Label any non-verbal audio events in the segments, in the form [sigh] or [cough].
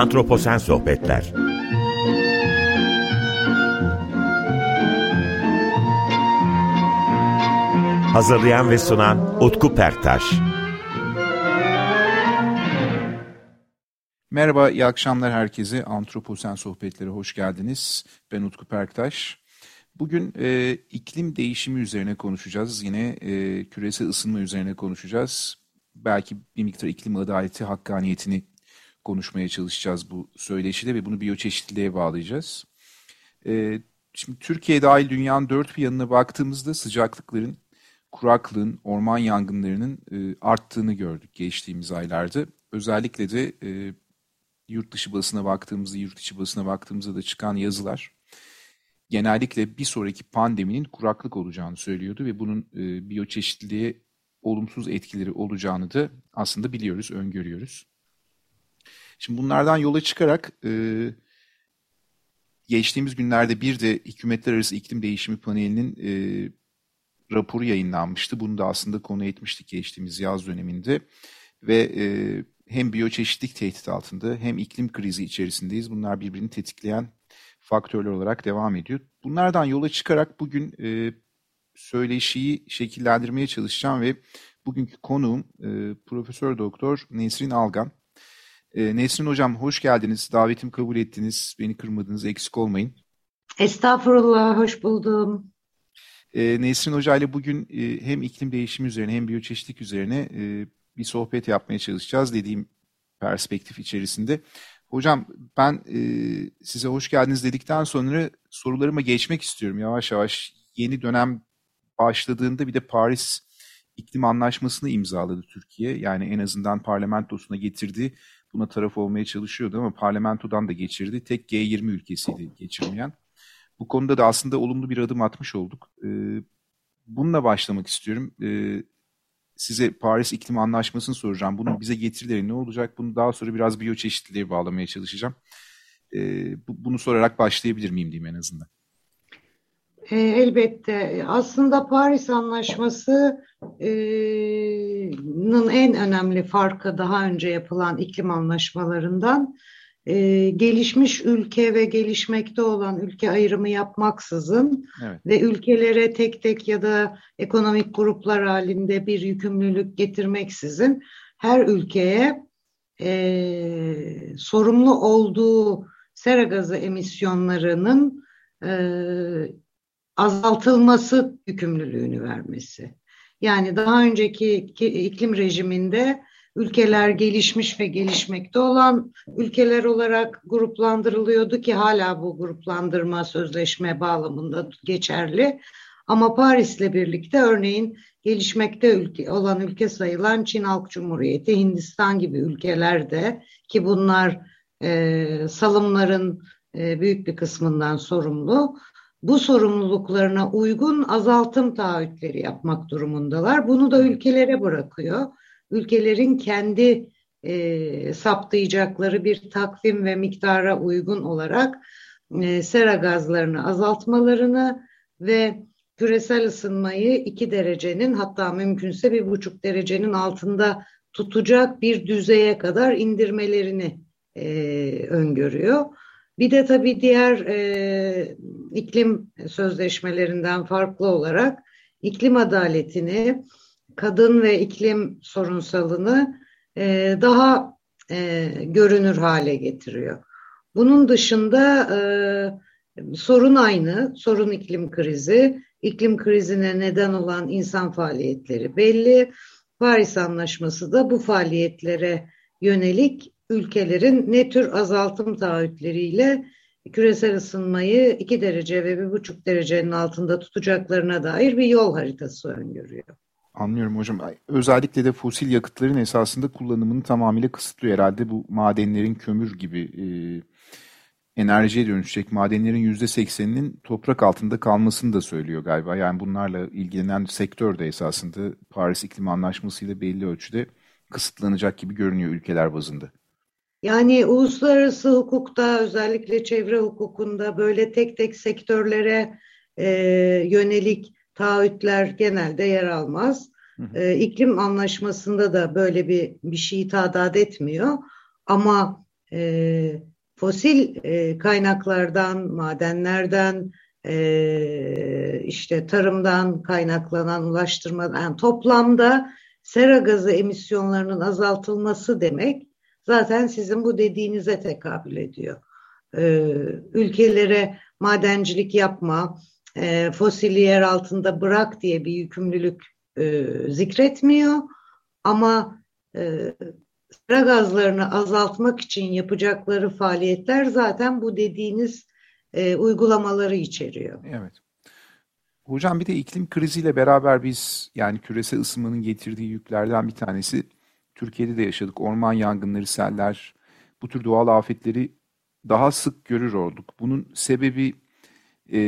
Antroposen Sohbetler Hazırlayan ve sunan Utku Perktaş Merhaba, iyi akşamlar herkese. Antroposen Sohbetleri hoş geldiniz. Ben Utku Perktaş. Bugün e, iklim değişimi üzerine konuşacağız. Yine e, küresel ısınma üzerine konuşacağız. Belki bir miktar iklim adaleti, hakkaniyetini konuşmaya çalışacağız bu söyleşide ve bunu biyoçeşitliliğe bağlayacağız. E, şimdi Türkiye dahil dünyanın dört bir yanına baktığımızda sıcaklıkların, kuraklığın, orman yangınlarının e, arttığını gördük geçtiğimiz aylarda. Özellikle de e, yurt dışı basına baktığımızda, yurt içi basına baktığımızda da çıkan yazılar genellikle bir sonraki pandeminin kuraklık olacağını söylüyordu ve bunun e, biyoçeşitliliğe olumsuz etkileri olacağını da aslında biliyoruz, öngörüyoruz. Şimdi bunlardan yola çıkarak e, geçtiğimiz günlerde bir de Hükümetler Arası İklim Değişimi Paneli'nin e, raporu yayınlanmıştı. Bunu da aslında konu etmiştik geçtiğimiz yaz döneminde ve e, hem biyoçeşitlik tehdit altında hem iklim krizi içerisindeyiz. Bunlar birbirini tetikleyen faktörler olarak devam ediyor. Bunlardan yola çıkarak bugün e, söyleşiyi şekillendirmeye çalışacağım ve bugünkü konuğum e, Profesör Doktor Nesrin Algan. E, Nesrin Hocam hoş geldiniz. Davetimi kabul ettiniz. Beni kırmadınız. Eksik olmayın. Estağfurullah. Hoş buldum. E, Nesrin Hoca ile bugün e, hem iklim değişimi üzerine hem biyoçeşitlik üzerine e, bir sohbet yapmaya çalışacağız dediğim perspektif içerisinde. Hocam ben e, size hoş geldiniz dedikten sonra sorularıma geçmek istiyorum yavaş yavaş. Yeni dönem başladığında bir de Paris İklim Anlaşması'nı imzaladı Türkiye. Yani en azından parlamentosuna getirdi. Buna taraf olmaya çalışıyordu ama parlamentodan da geçirdi. Tek G20 ülkesiydi geçirmeyen. Bu konuda da aslında olumlu bir adım atmış olduk. E, bununla başlamak istiyorum. E, size Paris İklim Anlaşması'nı soracağım. Bunun bize getirileri ne olacak? Bunu daha sonra biraz biyoçeşitliliğe bağlamaya çalışacağım. E, bu, bunu sorarak başlayabilir miyim diyeyim en azından. E, elbette. Aslında Paris Anlaşması'nın en önemli farkı daha önce yapılan iklim anlaşmalarından e, gelişmiş ülke ve gelişmekte olan ülke ayrımı yapmaksızın evet. ve ülkelere tek tek ya da ekonomik gruplar halinde bir yükümlülük getirmeksizin her ülkeye e, sorumlu olduğu sera gazı emisyonlarının e, azaltılması yükümlülüğünü vermesi. Yani daha önceki iklim rejiminde ülkeler gelişmiş ve gelişmekte olan ülkeler olarak gruplandırılıyordu ki hala bu gruplandırma sözleşme bağlamında geçerli. Ama Paris'le birlikte örneğin gelişmekte ülke, olan ülke sayılan Çin Halk Cumhuriyeti, Hindistan gibi ülkelerde ki bunlar e, salımların e, büyük bir kısmından sorumlu. Bu sorumluluklarına uygun azaltım taahhütleri yapmak durumundalar. Bunu da ülkelere bırakıyor ülkelerin kendi e, saptayacakları bir takvim ve miktara uygun olarak e, sera gazlarını azaltmalarını ve küresel ısınmayı iki derecenin hatta mümkünse bir buçuk derecenin altında tutacak bir düzeye kadar indirmelerini e, öngörüyor. Bir de tabii diğer e, iklim sözleşmelerinden farklı olarak iklim adaletini kadın ve iklim sorunsalını e, daha e, görünür hale getiriyor. Bunun dışında e, sorun aynı, sorun iklim krizi, iklim krizine neden olan insan faaliyetleri belli. Paris Anlaşması da bu faaliyetlere yönelik ülkelerin ne tür azaltım taahhütleriyle küresel ısınmayı iki derece ve bir buçuk derecenin altında tutacaklarına dair bir yol haritası öngörüyor. Anlıyorum hocam. Özellikle de fosil yakıtların esasında kullanımını tamamıyla kısıtlıyor herhalde. Bu madenlerin kömür gibi e, enerjiye dönüşecek madenlerin yüzde sekseninin toprak altında kalmasını da söylüyor galiba. Yani bunlarla ilgilenen sektör de esasında Paris İklim Anlaşması ile belli ölçüde kısıtlanacak gibi görünüyor ülkeler bazında. Yani uluslararası hukukta özellikle çevre hukukunda böyle tek tek sektörlere e, yönelik taahhütler genelde yer almaz. E, iklim anlaşmasında da böyle bir bir şey tadat etmiyor. Ama e, fosil e, kaynaklardan, madenlerden, e, işte tarımdan kaynaklanan ulaştırmadan yani toplamda sera gazı emisyonlarının azaltılması demek zaten sizin bu dediğinize tekabül ediyor. E, ülkelere madencilik yapma, e, fosili yer altında bırak diye bir yükümlülük e, zikretmiyor ama e, sera gazlarını azaltmak için yapacakları faaliyetler zaten bu dediğiniz e, uygulamaları içeriyor. Evet. Hocam bir de iklim kriziyle beraber biz yani küresel ısınmanın getirdiği yüklerden bir tanesi Türkiye'de de yaşadık. Orman yangınları, seller, bu tür doğal afetleri daha sık görür olduk. Bunun sebebi e,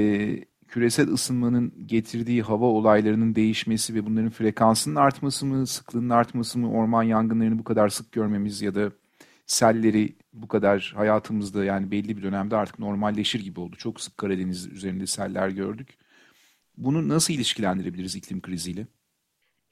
küresel ısınmanın getirdiği hava olaylarının değişmesi ve bunların frekansının artması mı, sıklığının artması mı, orman yangınlarını bu kadar sık görmemiz ya da selleri bu kadar hayatımızda yani belli bir dönemde artık normalleşir gibi oldu. Çok sık Karadeniz üzerinde seller gördük. Bunu nasıl ilişkilendirebiliriz iklim kriziyle?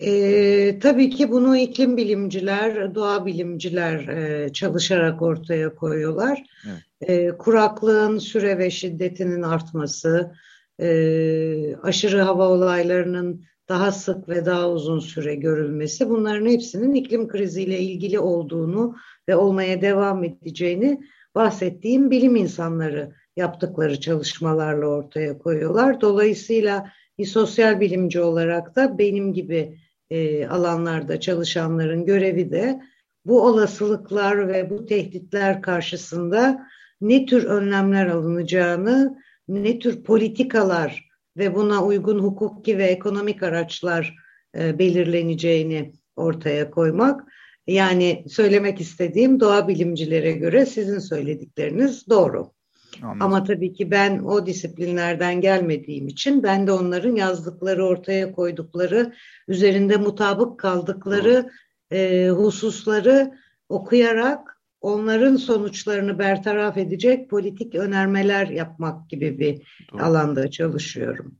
E, tabii ki bunu iklim bilimciler, doğa bilimciler e, çalışarak ortaya koyuyorlar. Evet. E, kuraklığın süre ve şiddetinin artması, e, aşırı hava olaylarının daha sık ve daha uzun süre görülmesi bunların hepsinin iklim kriziyle ilgili olduğunu ve olmaya devam edeceğini bahsettiğim bilim insanları yaptıkları çalışmalarla ortaya koyuyorlar. Dolayısıyla bir sosyal bilimci olarak da benim gibi e, alanlarda çalışanların görevi de bu olasılıklar ve bu tehditler karşısında ne tür önlemler alınacağını ne tür politikalar ve buna uygun hukuki ve ekonomik araçlar e, belirleneceğini ortaya koymak. Yani söylemek istediğim doğa bilimcilere göre sizin söyledikleriniz doğru. Anladım. Ama tabii ki ben o disiplinlerden gelmediğim için ben de onların yazdıkları, ortaya koydukları, üzerinde mutabık kaldıkları e, hususları okuyarak onların sonuçlarını bertaraf edecek politik önermeler yapmak gibi bir Doğru. alanda çalışıyorum.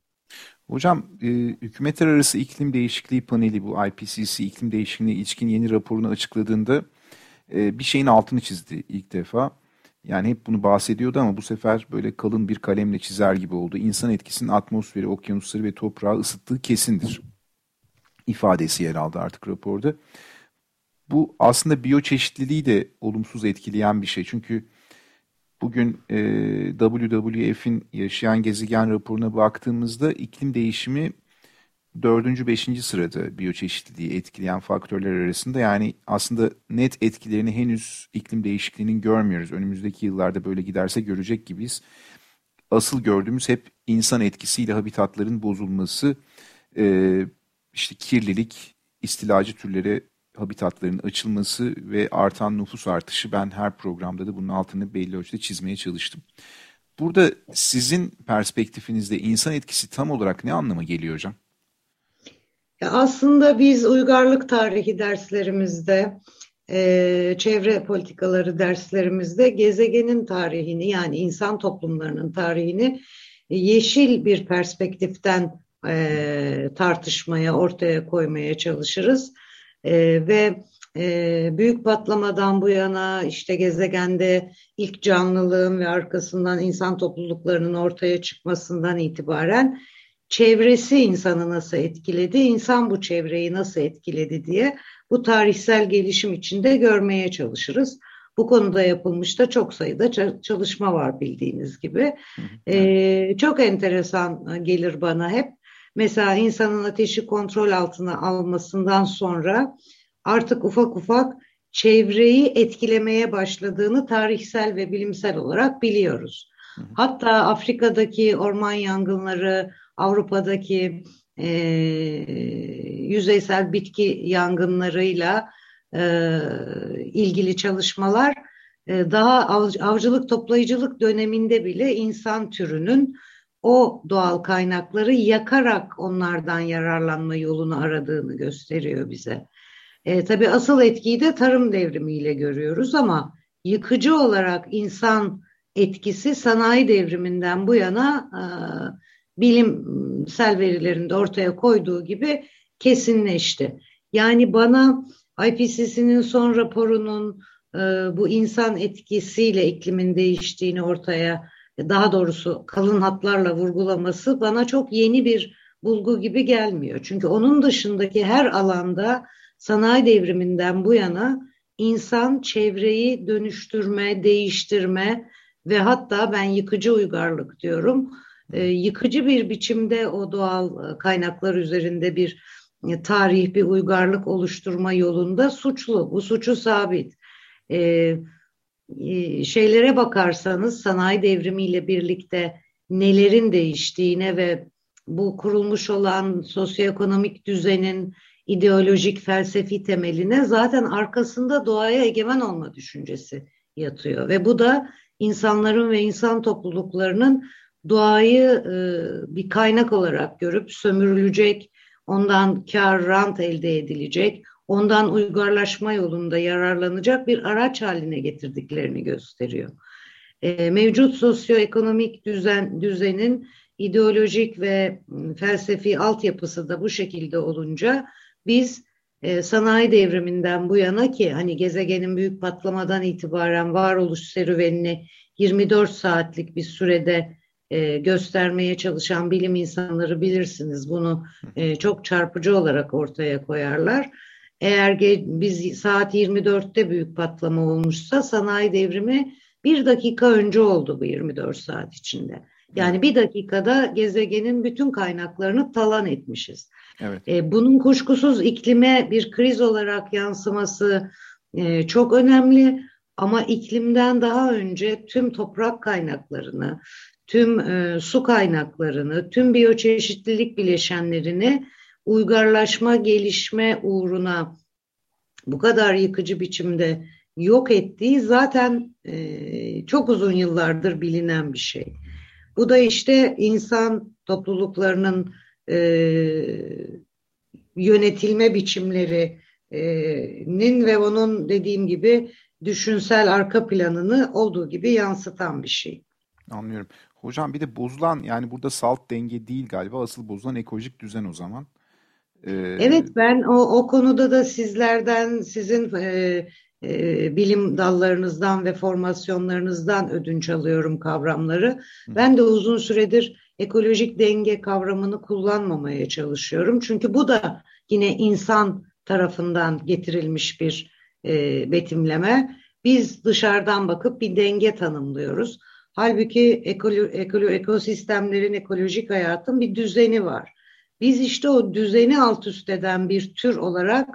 Hocam, e, hükümetler arası iklim değişikliği paneli bu IPCC iklim değişikliğine ilişkin yeni raporunu açıkladığında e, bir şeyin altını çizdi ilk defa. Yani hep bunu bahsediyordu ama bu sefer böyle kalın bir kalemle çizer gibi oldu. İnsan etkisinin atmosferi, okyanusları ve toprağı ısıttığı kesindir. ifadesi yer aldı artık raporda bu aslında biyoçeşitliliği de olumsuz etkileyen bir şey. Çünkü bugün e, WWF'in yaşayan gezegen raporuna baktığımızda iklim değişimi dördüncü, beşinci sırada biyoçeşitliliği etkileyen faktörler arasında. Yani aslında net etkilerini henüz iklim değişikliğinin görmüyoruz. Önümüzdeki yıllarda böyle giderse görecek gibiyiz. Asıl gördüğümüz hep insan etkisiyle habitatların bozulması, e, işte kirlilik, istilacı türlere habitatların açılması ve artan nüfus artışı ben her programda da bunun altını belli ölçüde çizmeye çalıştım. Burada sizin perspektifinizde insan etkisi tam olarak ne anlama geliyor hocam? Aslında biz uygarlık tarihi derslerimizde, e, çevre politikaları derslerimizde gezegenin tarihini yani insan toplumlarının tarihini yeşil bir perspektiften e, tartışmaya, ortaya koymaya çalışırız. E, ve e, büyük patlamadan bu yana işte gezegende ilk canlılığın ve arkasından insan topluluklarının ortaya çıkmasından itibaren çevresi insanı nasıl etkiledi, insan bu çevreyi nasıl etkiledi diye bu tarihsel gelişim içinde görmeye çalışırız. Bu konuda yapılmış da çok sayıda çalışma var bildiğiniz gibi. Ee, çok enteresan gelir bana hep. Mesela insanın ateşi kontrol altına almasından sonra artık ufak ufak çevreyi etkilemeye başladığını tarihsel ve bilimsel olarak biliyoruz. Hatta Afrika'daki orman yangınları, Avrupa'daki e, yüzeysel bitki yangınlarıyla e, ilgili çalışmalar e, daha av, avcılık toplayıcılık döneminde bile insan türünün o doğal kaynakları yakarak onlardan yararlanma yolunu aradığını gösteriyor bize. E, tabii asıl etkiyi de tarım devrimiyle görüyoruz ama yıkıcı olarak insan etkisi sanayi devriminden bu yana e, bilimsel verilerinde ortaya koyduğu gibi kesinleşti. Yani bana IPCC'nin son raporunun e, bu insan etkisiyle iklimin değiştiğini ortaya daha doğrusu kalın hatlarla vurgulaması bana çok yeni bir bulgu gibi gelmiyor. Çünkü onun dışındaki her alanda sanayi devriminden bu yana insan çevreyi dönüştürme, değiştirme ve hatta ben yıkıcı uygarlık diyorum. E, yıkıcı bir biçimde o doğal kaynaklar üzerinde bir e, tarih, bir uygarlık oluşturma yolunda suçlu. Bu suçu sabit. E, e, şeylere bakarsanız sanayi devrimiyle birlikte nelerin değiştiğine ve bu kurulmuş olan sosyoekonomik düzenin ideolojik felsefi temeline zaten arkasında doğaya egemen olma düşüncesi yatıyor ve bu da insanların ve insan topluluklarının doğayı e, bir kaynak olarak görüp sömürülecek, ondan kar, rant elde edilecek, ondan uygarlaşma yolunda yararlanacak bir araç haline getirdiklerini gösteriyor. E, mevcut sosyoekonomik düzen düzenin ideolojik ve felsefi altyapısı da bu şekilde olunca biz e, sanayi devriminden bu yana ki hani gezegenin büyük patlamadan itibaren varoluş serüvenini 24 saatlik bir sürede e, göstermeye çalışan bilim insanları bilirsiniz. Bunu e, çok çarpıcı olarak ortaya koyarlar. Eğer biz saat 24'te büyük patlama olmuşsa sanayi devrimi bir dakika önce oldu bu 24 saat içinde. Yani bir dakikada gezegenin bütün kaynaklarını talan etmişiz. Evet. E, bunun kuşkusuz iklime bir kriz olarak yansıması e, çok önemli. Ama iklimden daha önce tüm toprak kaynaklarını, tüm e, su kaynaklarını, tüm biyoçeşitlilik bileşenlerini uygarlaşma, gelişme uğruna bu kadar yıkıcı biçimde yok ettiği zaten e, çok uzun yıllardır bilinen bir şey. Bu da işte insan topluluklarının e, yönetilme biçimlerinin ve onun dediğim gibi düşünsel arka planını olduğu gibi yansıtan bir şey. Anlıyorum. Hocam bir de bozulan yani burada salt denge değil galiba asıl bozulan ekolojik düzen o zaman. Ee... Evet ben o, o konuda da sizlerden sizin e, e, bilim dallarınızdan ve formasyonlarınızdan ödünç alıyorum kavramları. Hı. Ben de uzun süredir ekolojik denge kavramını kullanmamaya çalışıyorum. Çünkü bu da yine insan tarafından getirilmiş bir e, betimleme. Biz dışarıdan bakıp bir denge tanımlıyoruz. Halbuki ekolo, ekolo, ekosistemlerin, ekolojik hayatın bir düzeni var. Biz işte o düzeni alt üst eden bir tür olarak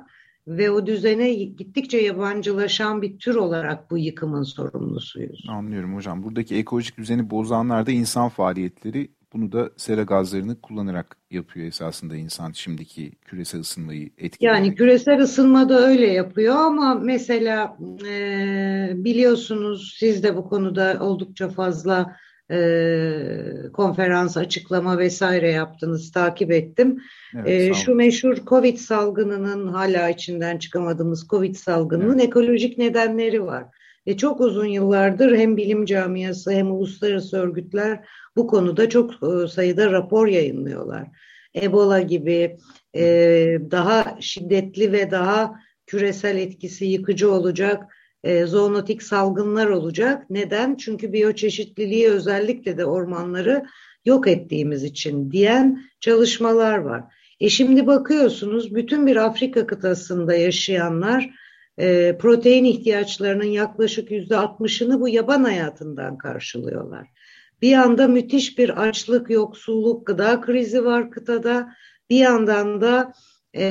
ve o düzene gittikçe yabancılaşan bir tür olarak bu yıkımın sorumlusuyuz. Anlıyorum hocam. Buradaki ekolojik düzeni bozanlar da insan faaliyetleri. Bunu da sera gazlarını kullanarak yapıyor esasında insan şimdiki küresel ısınmayı etkiliyor. Yani küresel ısınma da öyle yapıyor ama mesela e, biliyorsunuz siz de bu konuda oldukça fazla e, konferans, açıklama vesaire yaptınız, takip ettim. Evet, e, şu meşhur Covid salgınının hala içinden çıkamadığımız Covid salgınının evet. ekolojik nedenleri var. Ve çok uzun yıllardır hem bilim camiası hem uluslararası örgütler bu konuda çok e, sayıda rapor yayınlıyorlar. Ebola gibi e, daha şiddetli ve daha küresel etkisi yıkıcı olacak e, zoonotik salgınlar olacak. Neden? Çünkü biyoçeşitliliği özellikle de ormanları yok ettiğimiz için diyen çalışmalar var. E şimdi bakıyorsunuz bütün bir Afrika kıtasında yaşayanlar e, protein ihtiyaçlarının yaklaşık yüzde altmışını bu yaban hayatından karşılıyorlar. Bir yanda müthiş bir açlık, yoksulluk, gıda krizi var kıtada. Bir yandan da e,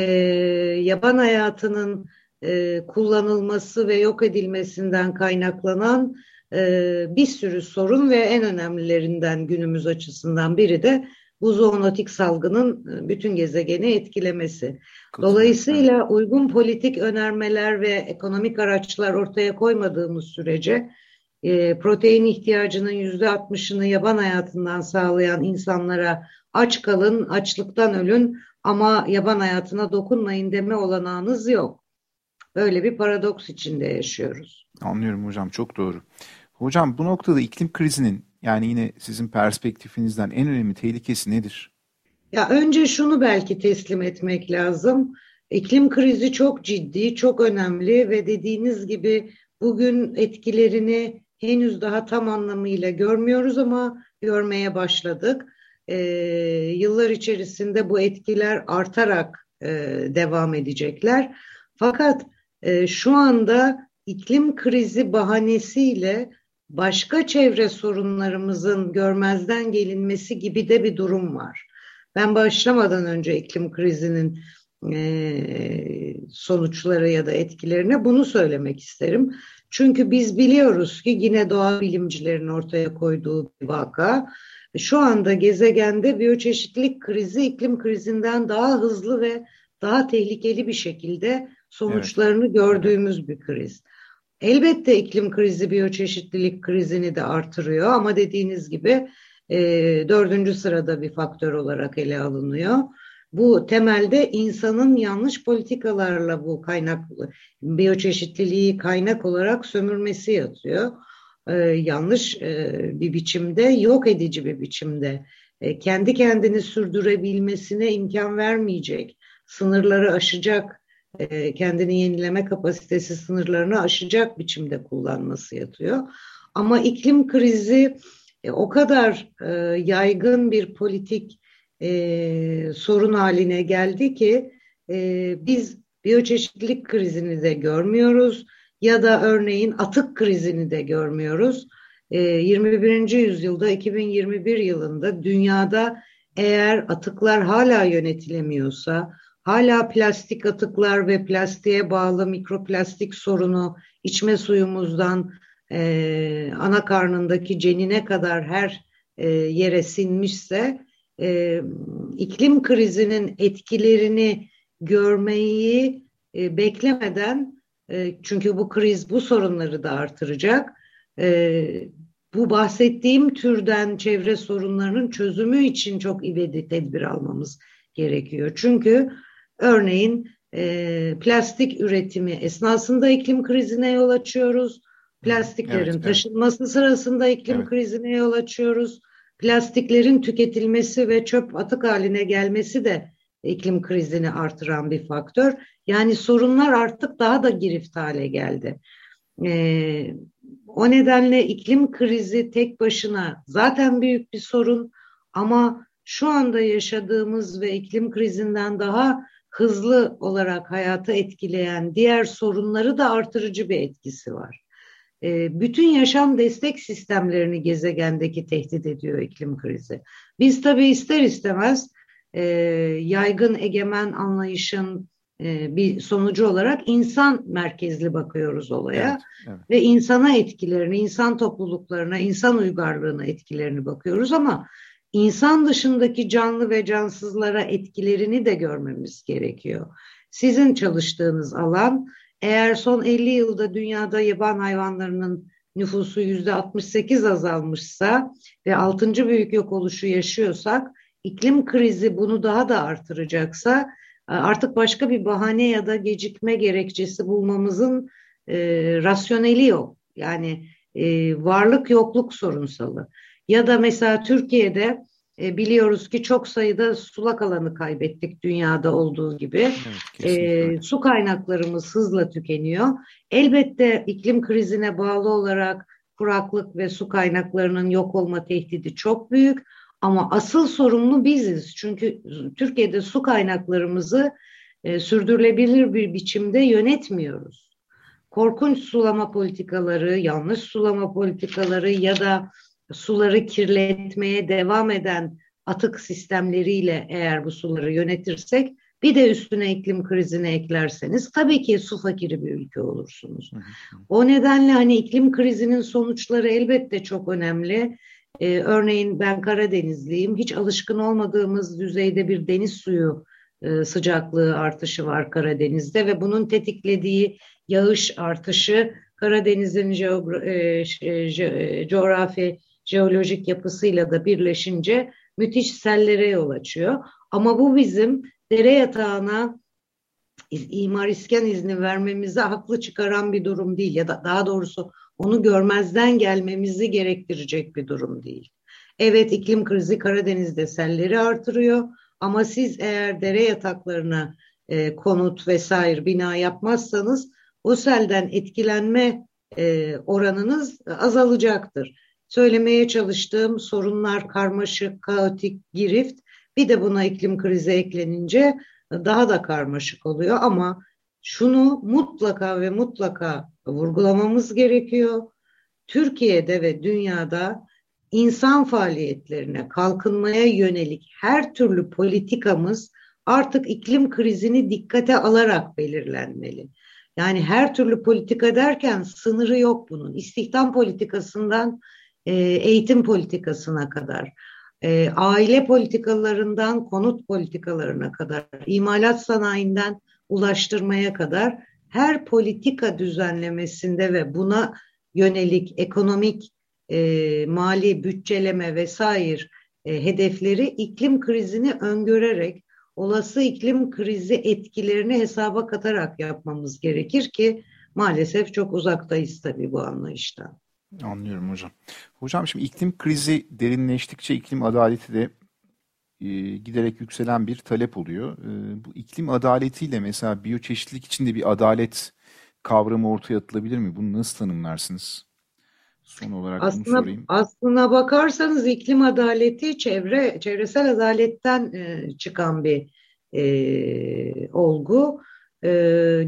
yaban hayatının e, kullanılması ve yok edilmesinden kaynaklanan e, bir sürü sorun ve en önemlilerinden günümüz açısından biri de bu zoonotik salgının e, bütün gezegeni etkilemesi. Dolayısıyla uygun politik önermeler ve ekonomik araçlar ortaya koymadığımız sürece e, protein ihtiyacının yüzde altmışını yaban hayatından sağlayan insanlara aç kalın, açlıktan ölün ama yaban hayatına dokunmayın deme olanağınız yok. Böyle bir paradoks içinde yaşıyoruz. Anlıyorum hocam çok doğru. Hocam bu noktada iklim krizinin yani yine sizin perspektifinizden en önemli tehlikesi nedir? Ya önce şunu belki teslim etmek lazım. İklim krizi çok ciddi, çok önemli ve dediğiniz gibi bugün etkilerini henüz daha tam anlamıyla görmüyoruz ama görmeye başladık. E, yıllar içerisinde bu etkiler artarak e, devam edecekler. Fakat e, şu anda iklim krizi bahanesiyle başka çevre sorunlarımızın görmezden gelinmesi gibi de bir durum var. Ben başlamadan önce iklim krizinin e, sonuçları ya da etkilerine bunu söylemek isterim. Çünkü biz biliyoruz ki yine doğa bilimcilerin ortaya koyduğu bir vaka şu anda gezegende biyoçeşitlilik krizi iklim krizinden daha hızlı ve daha tehlikeli bir şekilde sonuçlarını evet. gördüğümüz bir kriz. Elbette iklim krizi biyoçeşitlilik krizini de artırıyor ama dediğiniz gibi e, dördüncü sırada bir faktör olarak ele alınıyor. Bu temelde insanın yanlış politikalarla bu kaynak biyoçeşitliliği kaynak olarak sömürmesi yatıyor. Ee, yanlış e, bir biçimde, yok edici bir biçimde e, kendi kendini sürdürebilmesine imkan vermeyecek, sınırları aşacak, e, kendini yenileme kapasitesi sınırlarını aşacak biçimde kullanması yatıyor. Ama iklim krizi e, o kadar e, yaygın bir politik e, sorun haline geldi ki biz biyoçeşitlilik krizini de görmüyoruz ya da örneğin atık krizini de görmüyoruz. E, 21. yüzyılda 2021 yılında dünyada eğer atıklar hala yönetilemiyorsa, hala plastik atıklar ve plastiğe bağlı mikroplastik sorunu içme suyumuzdan e, ana karnındaki cenine kadar her e, yere sinmişse e, iklim krizinin etkilerini görmeyi e, beklemeden e, çünkü bu kriz bu sorunları da artıracak. E, bu bahsettiğim türden çevre sorunlarının çözümü için çok ivedi tedbir almamız gerekiyor. Çünkü örneğin e, plastik üretimi esnasında iklim krizine yol açıyoruz. Plastiklerin evet, taşınması evet. sırasında iklim evet. krizine yol açıyoruz plastiklerin tüketilmesi ve çöp atık haline gelmesi de iklim krizini artıran bir faktör. Yani sorunlar artık daha da girift hale geldi. Ee, o nedenle iklim krizi tek başına zaten büyük bir sorun ama şu anda yaşadığımız ve iklim krizinden daha hızlı olarak hayatı etkileyen diğer sorunları da artırıcı bir etkisi var. Ee, bütün yaşam destek sistemlerini gezegendeki tehdit ediyor iklim krizi. Biz tabii ister istemez e, yaygın egemen anlayışın e, bir sonucu olarak insan merkezli bakıyoruz olaya evet, evet. ve insana etkilerini, insan topluluklarına, insan uygarlığına etkilerini bakıyoruz ama insan dışındaki canlı ve cansızlara etkilerini de görmemiz gerekiyor. Sizin çalıştığınız alan eğer son 50 yılda dünyada yaban hayvanlarının nüfusu yüzde 68 azalmışsa ve 6. büyük yok oluşu yaşıyorsak, iklim krizi bunu daha da artıracaksa e, artık başka bir bahane ya da gecikme gerekçesi bulmamızın e, rasyoneli yok. Yani e, varlık yokluk sorunsalı. Ya da mesela Türkiye'de e, biliyoruz ki çok sayıda sulak alanı kaybettik dünyada olduğu gibi. Evet, e, su kaynaklarımız hızla tükeniyor. Elbette iklim krizine bağlı olarak kuraklık ve su kaynaklarının yok olma tehdidi çok büyük. Ama asıl sorumlu biziz. Çünkü Türkiye'de su kaynaklarımızı e, sürdürülebilir bir biçimde yönetmiyoruz. Korkunç sulama politikaları, yanlış sulama politikaları ya da suları kirletmeye devam eden atık sistemleriyle eğer bu suları yönetirsek bir de üstüne iklim krizini eklerseniz tabii ki su fakiri bir ülke olursunuz. O nedenle hani iklim krizinin sonuçları elbette çok önemli. Ee, örneğin ben Karadenizliyim. Hiç alışkın olmadığımız düzeyde bir deniz suyu e, sıcaklığı artışı var Karadeniz'de ve bunun tetiklediği yağış artışı Karadeniz'in jeogra- e, e, coğrafi jeolojik yapısıyla da birleşince müthiş sellere yol açıyor. Ama bu bizim dere yatağına imar iskan izni vermemize haklı çıkaran bir durum değil ya da daha doğrusu onu görmezden gelmemizi gerektirecek bir durum değil. Evet iklim krizi Karadeniz'de selleri artırıyor ama siz eğer dere yataklarına e, konut vesaire bina yapmazsanız o selden etkilenme e, oranınız azalacaktır. Söylemeye çalıştığım sorunlar karmaşık, kaotik, girift bir de buna iklim krizi eklenince daha da karmaşık oluyor ama şunu mutlaka ve mutlaka vurgulamamız gerekiyor. Türkiye'de ve dünyada insan faaliyetlerine, kalkınmaya yönelik her türlü politikamız artık iklim krizini dikkate alarak belirlenmeli. Yani her türlü politika derken sınırı yok bunun. İstihdam politikasından e, eğitim politikasına kadar, e, aile politikalarından konut politikalarına kadar, imalat sanayinden ulaştırmaya kadar her politika düzenlemesinde ve buna yönelik ekonomik, e, mali bütçeleme vesaire e, hedefleri iklim krizini öngörerek olası iklim krizi etkilerini hesaba katarak yapmamız gerekir ki maalesef çok uzaktayız tabii bu anlayıştan. Anlıyorum hocam. Hocam şimdi iklim krizi derinleştikçe iklim adaleti de e, giderek yükselen bir talep oluyor. E, bu iklim adaletiyle mesela biyoçeşitlilik içinde bir adalet kavramı ortaya atılabilir mi? Bunu nasıl tanımlarsınız? Son olarak aslına, bunu sorayım. Aslına bakarsanız iklim adaleti çevre çevresel adaletten e, çıkan bir e, olgu. E,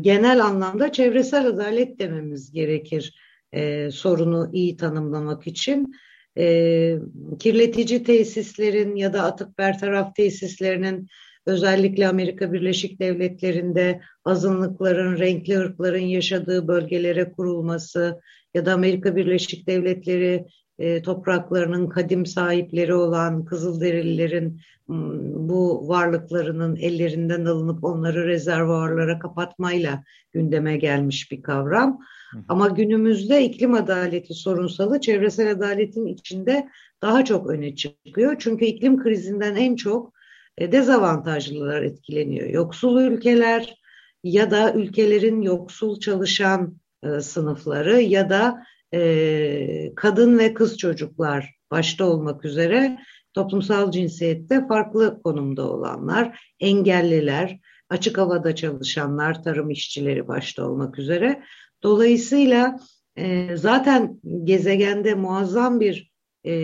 genel anlamda çevresel adalet dememiz gerekir e, sorunu iyi tanımlamak için. E, kirletici tesislerin ya da atık bertaraf tesislerinin özellikle Amerika Birleşik Devletleri'nde azınlıkların, renkli ırkların yaşadığı bölgelere kurulması ya da Amerika Birleşik Devletleri e, topraklarının kadim sahipleri olan Kızılderililerin bu varlıklarının ellerinden alınıp onları rezervuarlara kapatmayla gündeme gelmiş bir kavram. Ama günümüzde iklim adaleti sorunsalı çevresel adaletin içinde daha çok öne çıkıyor. Çünkü iklim krizinden en çok e, dezavantajlılar etkileniyor. Yoksul ülkeler ya da ülkelerin yoksul çalışan e, sınıfları ya da e, kadın ve kız çocuklar başta olmak üzere toplumsal cinsiyette farklı konumda olanlar, engelliler, açık havada çalışanlar, tarım işçileri başta olmak üzere. Dolayısıyla e, zaten gezegende muazzam bir e,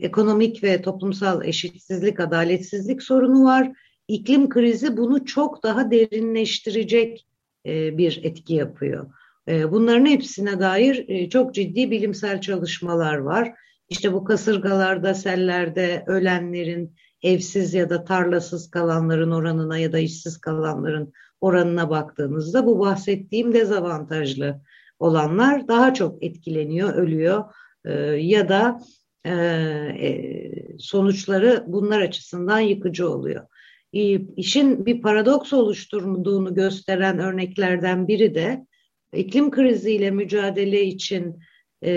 ekonomik ve toplumsal eşitsizlik, adaletsizlik sorunu var. İklim krizi bunu çok daha derinleştirecek e, bir etki yapıyor. E, bunların hepsine dair e, çok ciddi bilimsel çalışmalar var. İşte bu kasırgalarda, sellerde ölenlerin, evsiz ya da tarlasız kalanların oranına ya da işsiz kalanların oranına baktığınızda bu bahsettiğim dezavantajlı olanlar daha çok etkileniyor, ölüyor e, ya da e, e, sonuçları bunlar açısından yıkıcı oluyor. İşin bir paradoks oluşturduğunu gösteren örneklerden biri de iklim kriziyle mücadele için e,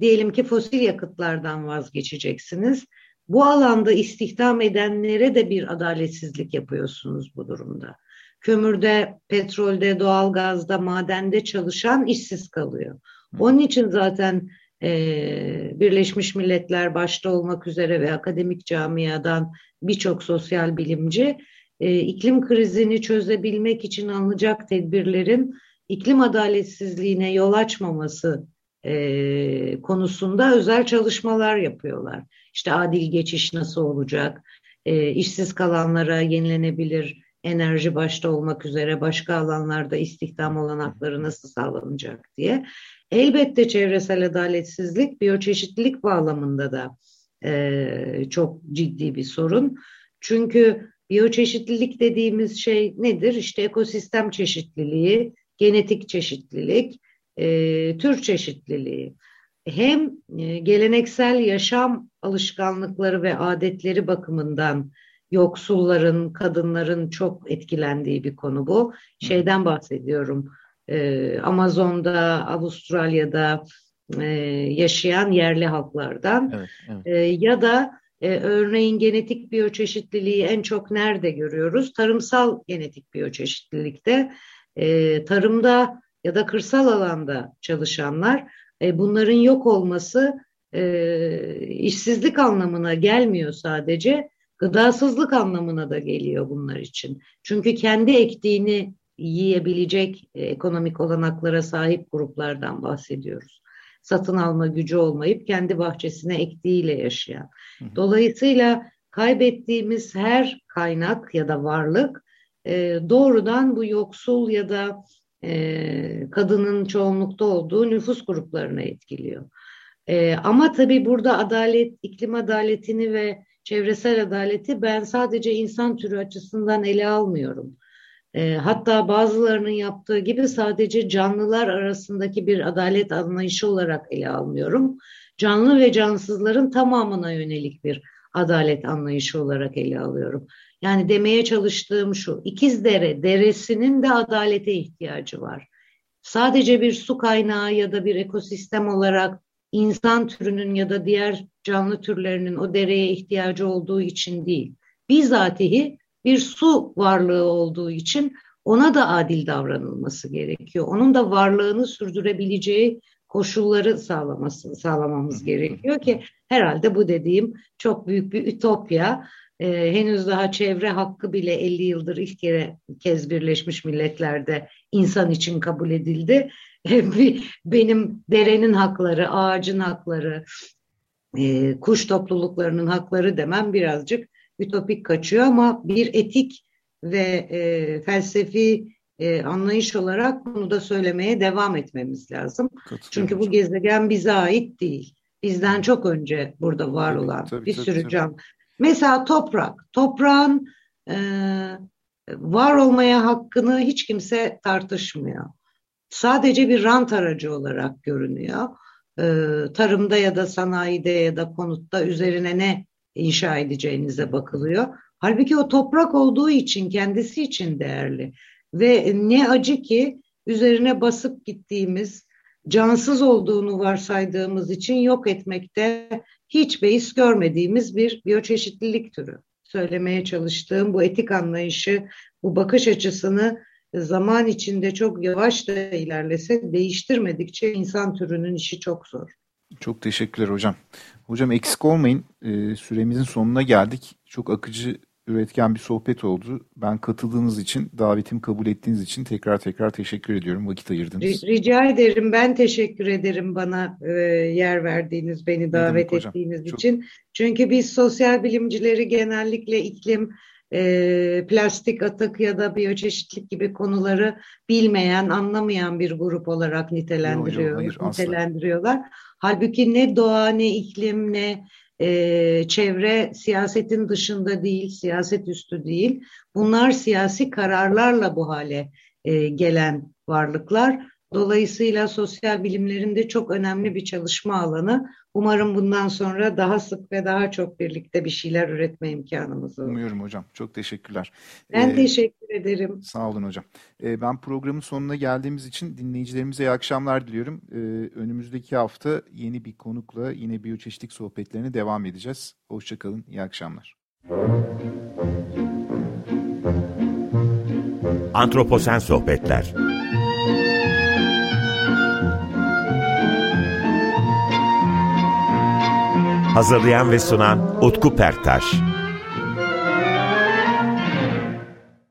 diyelim ki fosil yakıtlardan vazgeçeceksiniz. Bu alanda istihdam edenlere de bir adaletsizlik yapıyorsunuz bu durumda. Kömürde, petrolde, doğalgazda, madende çalışan işsiz kalıyor. Onun için zaten e, Birleşmiş Milletler başta olmak üzere ve akademik camiadan birçok sosyal bilimci e, iklim krizini çözebilmek için alınacak tedbirlerin iklim adaletsizliğine yol açmaması e, konusunda özel çalışmalar yapıyorlar. İşte adil geçiş nasıl olacak, e, işsiz kalanlara yenilenebilir enerji başta olmak üzere başka alanlarda istihdam olanakları nasıl sağlanacak diye. Elbette çevresel adaletsizlik biyoçeşitlilik bağlamında da e, çok ciddi bir sorun. Çünkü biyoçeşitlilik dediğimiz şey nedir? İşte ekosistem çeşitliliği, genetik çeşitlilik, e, tür çeşitliliği. Hem e, geleneksel yaşam alışkanlıkları ve adetleri bakımından yoksulların, kadınların çok etkilendiği bir konu bu. Şeyden bahsediyorum. E, Amazon'da, Avustralya'da e, yaşayan yerli halklardan evet, evet. E, ya da e, örneğin genetik biyoçeşitliliği en çok nerede görüyoruz? Tarımsal genetik biyoçeşitlilikte e, tarımda ya da kırsal alanda çalışanlar e, bunların yok olması e, işsizlik anlamına gelmiyor sadece gıdasızlık anlamına da geliyor bunlar için. Çünkü kendi ektiğini yiyebilecek e, ekonomik olanaklara sahip gruplardan bahsediyoruz. Satın alma gücü olmayıp kendi bahçesine ektiğiyle yaşayan. Dolayısıyla kaybettiğimiz her kaynak ya da varlık e, doğrudan bu yoksul ya da e, kadının çoğunlukta olduğu nüfus gruplarına etkiliyor. E, ama tabii burada adalet, iklim adaletini ve çevresel adaleti ben sadece insan türü açısından ele almıyorum. Hatta bazılarının yaptığı gibi sadece canlılar arasındaki bir adalet anlayışı olarak ele almıyorum. Canlı ve cansızların tamamına yönelik bir adalet anlayışı olarak ele alıyorum. Yani demeye çalıştığım şu, İkizdere deresinin de adalete ihtiyacı var. Sadece bir su kaynağı ya da bir ekosistem olarak insan türünün ya da diğer canlı türlerinin o dereye ihtiyacı olduğu için değil. Bizatihi bir su varlığı olduğu için ona da adil davranılması gerekiyor. Onun da varlığını sürdürebileceği koşulları sağlaması sağlamamız gerekiyor ki herhalde bu dediğim çok büyük bir ütopya. Ee, henüz daha çevre hakkı bile 50 yıldır ilk kere kez Birleşmiş Milletler'de insan için kabul edildi. [laughs] Benim derenin hakları, ağacın hakları, e, kuş topluluklarının hakları demem birazcık ütopik kaçıyor ama bir etik ve e, felsefi e, anlayış olarak bunu da söylemeye devam etmemiz lazım. Çünkü bu gezegen bize ait değil. Bizden çok önce burada var tabii, olan tabii, bir tabii, sürü tabii. can. Mesela toprak. Toprağın e, var olmaya hakkını hiç kimse tartışmıyor. Sadece bir rant aracı olarak görünüyor. E, tarımda ya da sanayide ya da konutta üzerine ne inşa edeceğinize bakılıyor. Halbuki o toprak olduğu için kendisi için değerli. Ve ne acı ki üzerine basıp gittiğimiz, cansız olduğunu varsaydığımız için yok etmekte hiç beis görmediğimiz bir biyoçeşitlilik türü. Söylemeye çalıştığım bu etik anlayışı, bu bakış açısını zaman içinde çok yavaş da ilerlese değiştirmedikçe insan türünün işi çok zor. Çok teşekkürler hocam. Hocam eksik olmayın. E, süremizin sonuna geldik. Çok akıcı üretken bir sohbet oldu. Ben katıldığınız için, davetimi kabul ettiğiniz için tekrar tekrar teşekkür ediyorum. Vakit ayırdınız. Rica ederim. Ben teşekkür ederim bana e, yer verdiğiniz, beni davet ettiğiniz hocam? için. Çok... Çünkü biz sosyal bilimcileri genellikle iklim, e, plastik atık ya da biyoçeşitlik gibi konuları bilmeyen, anlamayan bir grup olarak nitelendiriyor, yo, yo, hayır, nitelendiriyorlar. Asla. Halbuki ne doğa, ne iklim, ne e, çevre siyasetin dışında değil, siyaset üstü değil. Bunlar siyasi kararlarla bu hale e, gelen varlıklar. Dolayısıyla sosyal bilimlerin de çok önemli bir çalışma alanı. Umarım bundan sonra daha sık ve daha çok birlikte bir şeyler üretme imkanımız olur. Umuyorum hocam. Çok teşekkürler. Ben ee, teşekkür ederim. Sağ olun hocam. Ee, ben programın sonuna geldiğimiz için dinleyicilerimize iyi akşamlar diliyorum. Ee, önümüzdeki hafta yeni bir konukla yine biyoçeşitlik sohbetlerine devam edeceğiz. Hoşçakalın. İyi akşamlar. Antroposen Sohbetler Hazırlayan ve sunan Utku Perktaş